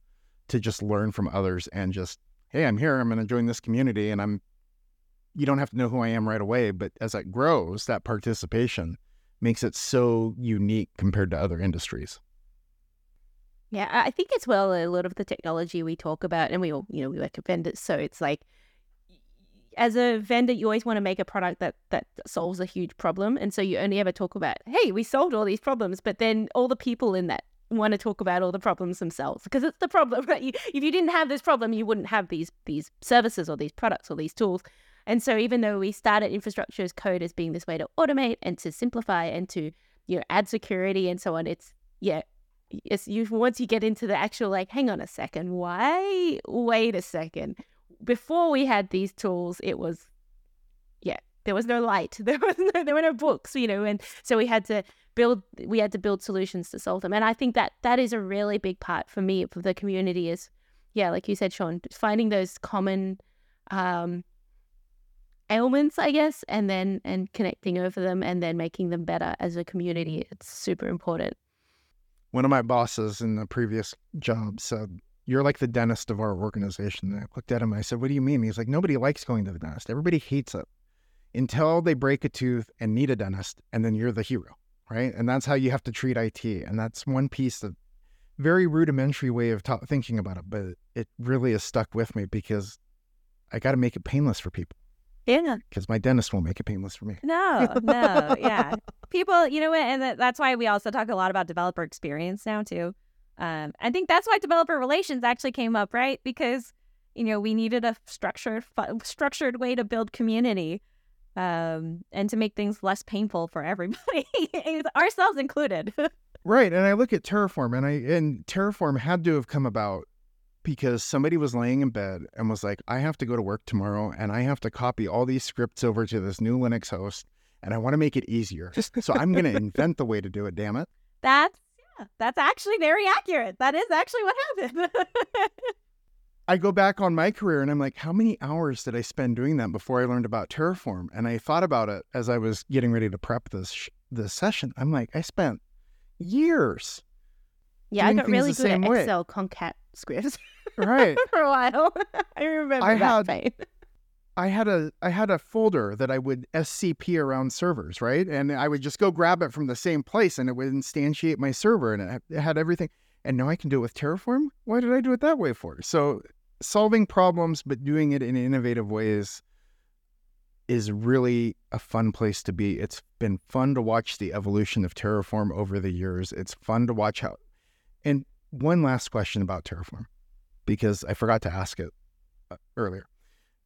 to just learn from others and just, hey, I'm here, I'm going to join this community, and I'm. You don't have to know who I am right away, but as it grows, that participation makes it so unique compared to other industries. Yeah, I think as well a lot of the technology we talk about, and we all, you know, we work at vendors, so it's like as a vendor, you always want to make a product that that solves a huge problem, and so you only ever talk about, hey, we solved all these problems, but then all the people in that want to talk about all the problems themselves because it's the problem, right? You, if you didn't have this problem, you wouldn't have these these services or these products or these tools. And so even though we started infrastructure as code as being this way to automate and to simplify and to you know add security and so on, it's yeah yes, you once you get into the actual like, hang on a second, why? Wait a second. Before we had these tools, it was yeah, there was no light, there was no, there were no books, you know, and so we had to build we had to build solutions to solve them. And I think that that is a really big part for me for the community is yeah, like you said, Shon, finding those common um ailments, I guess, and then and connecting over them and then making them better as a community. It's super important one of my bosses in the previous job said, You're like the dentist of our organization. And I looked at him I said, What do you mean? He's like, Nobody likes going to the dentist. Everybody hates it until they break a tooth and need a dentist. And then you're the hero, right? And that's how you have to treat IT. And that's one piece that very rudimentary way of ta- thinking about it, but it really has stuck with me because I got to make it painless for people Yeah. because my dentist won't make it painless for me. No, no, yeah. People, you know what? And that- that's why we also talk a lot about developer experience now, too. Um, I think that's why developer relations actually came up, right? Because, you know, we needed a structured, fu- structured way to build community um, and to make things less painful for everybody, ourselves included. Right, and I look at Terraform, and I and Terraform had to have come about because somebody was laying in bed and was like, "I have to go to work tomorrow, and I have to copy all these scripts over to this new Linux host, and I want to make it easier. So I'm going to invent the way to do it. Damn it!" that's, yeah, that's actually very accurate. That is actually what happened. I go back on my career, and I'm like, "How many hours did I spend doing that before I learned about Terraform?" And I thought about it as I was getting ready to prep this sh- this session. I'm like, I spent years, Yeah, I got really good at way. Excel concat scripts right? for a while. I remember I that had- pain. I had a I had a folder that I would SCP around servers, right? And I would just go grab it from the same place, and it would instantiate my server, and it had- it had everything. And now I can do it with Terraform. Why did I do it that way for? So solving problems, but doing it in innovative ways, is really a fun place to be. It's been fun to watch the evolution of Terraform over the years. It's fun to watch how. And one last question about Terraform, because I forgot to ask it uh, earlier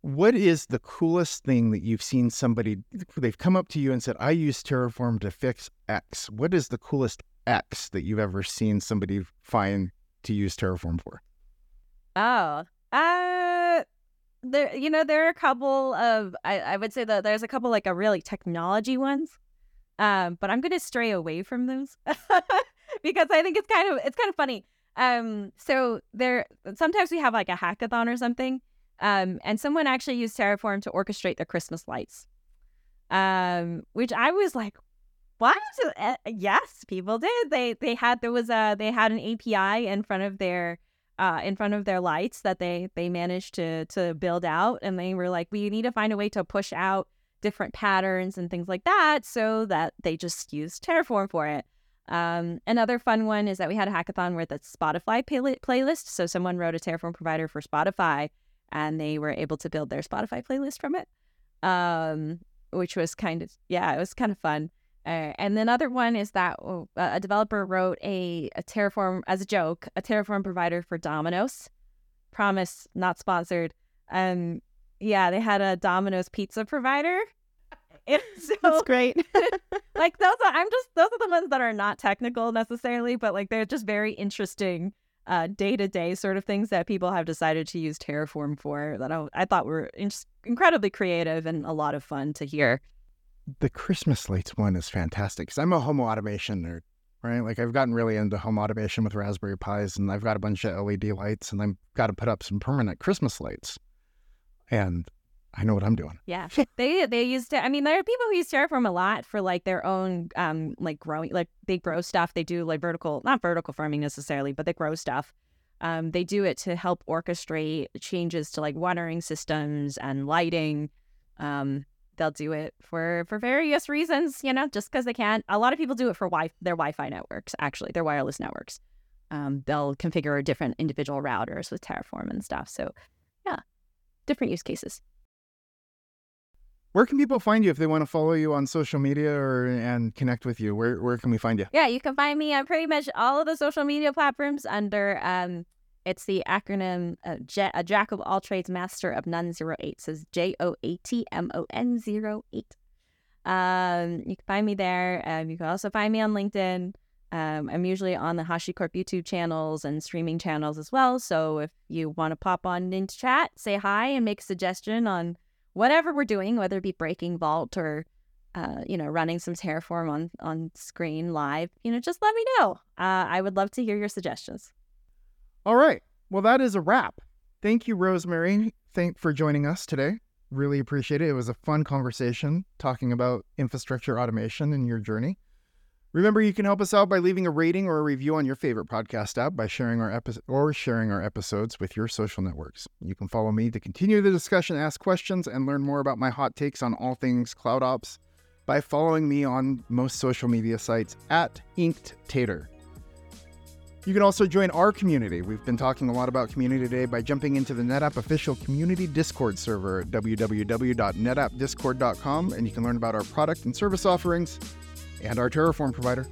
what is the coolest thing that you've seen somebody they've come up to you and said i use terraform to fix x what is the coolest x that you've ever seen somebody find to use terraform for Oh, uh, there. You know, there are a couple of. I, I would say that there's a couple like a really technology ones, um, but I'm going to stray away from those because I think it's kind of it's kind of funny. Um, so there sometimes we have like a hackathon or something, um, and someone actually used Terraform to orchestrate their Christmas lights, um, which I was like, what? Uh, yes, people did. They they had there was a they had an API in front of their uh, in front of their lights that they they managed to to build out, and they were like, we need to find a way to push out different patterns and things like that, so that they just used Terraform for it. Um, another fun one is that we had a hackathon with a Spotify play- playlist. So someone wrote a Terraform provider for Spotify, and they were able to build their Spotify playlist from it, um, which was kind of yeah, it was kind of fun. Uh, and then other one is that oh, a developer wrote a, a Terraform as a joke, a Terraform provider for Domino's. Promise, not sponsored. Um, yeah, they had a Domino's pizza provider. And so, That's great. like those are, I'm just those are the ones that are not technical necessarily, but like they're just very interesting uh day to day sort of things that people have decided to use Terraform for that I, I thought were in- incredibly creative and a lot of fun to hear. the christmas lights one is fantastic because i'm a home automation nerd right like i've gotten really into home automation with raspberry pis and i've got a bunch of led lights and i've got to put up some permanent christmas lights and i know what i'm doing Yeah, they they used it. I mean, there are people who use Terraform a lot for like their own um like growing like they grow stuff. They do like vertical, not vertical farming necessarily, but they grow stuff. Um, they do it to help orchestrate changes to like watering systems and lighting. Um, they'll do it for for various reasons, you know, just because they can. A lot of people do it for wi- their Wi-Fi networks, actually, their wireless networks. Um, they'll configure different individual routers with Terraform and stuff. So, yeah, different use cases. Where can people find you if they want to follow you on social media or and connect with you where, where can we find you Yeah, you can find me on pretty much all of the social media platforms under um it's the acronym uh, J- a Jack of all trades, master of none zero eight. It's J O A T M O N zero eight. Um, you can find me there. Um, you can also find me on LinkedIn. Um, I'm usually on the HashiCorp YouTube channels and streaming channels as well. So if you want to pop on into chat, say hi and make a suggestion on whatever we're doing, whether it be breaking vault or uh, you know, running some Terraform on on screen live, you know, just let me know. Uh, I would love to hear your suggestions. All right. Well, that is a wrap. Thank you, Rosemary. Thank for joining us today. Really appreciate it. It was a fun conversation talking about infrastructure automation and your journey. Remember, you can help us out by leaving a rating or a review on your favorite podcast app by sharing our episode or sharing our episodes with your social networks. You can follow me to continue the discussion, ask questions, and learn more about my hot takes on all things cloud ops by following me on most social media sites at Inked Tater. You can also join our community. We've been talking a lot about community today by jumping into the NetApp official community Discord server at www.netappdiscord.com, and you can learn about our product and service offerings and our Terraform provider.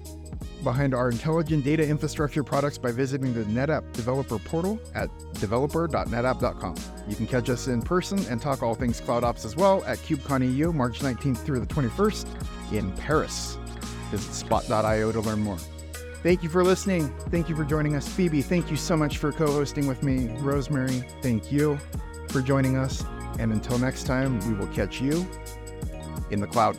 Behind our intelligent data infrastructure products by visiting the NetApp developer portal at developer.netapp.com. You can catch us in person and talk all things cloud ops as well at KubeCon EU, March 19th through the 21st in Paris. Visit spot.io to learn more. Thank you for listening. Thank you for joining us. Phoebe, thank you so much for co hosting with me. Rosemary, thank you for joining us. And until next time, we will catch you in the cloud.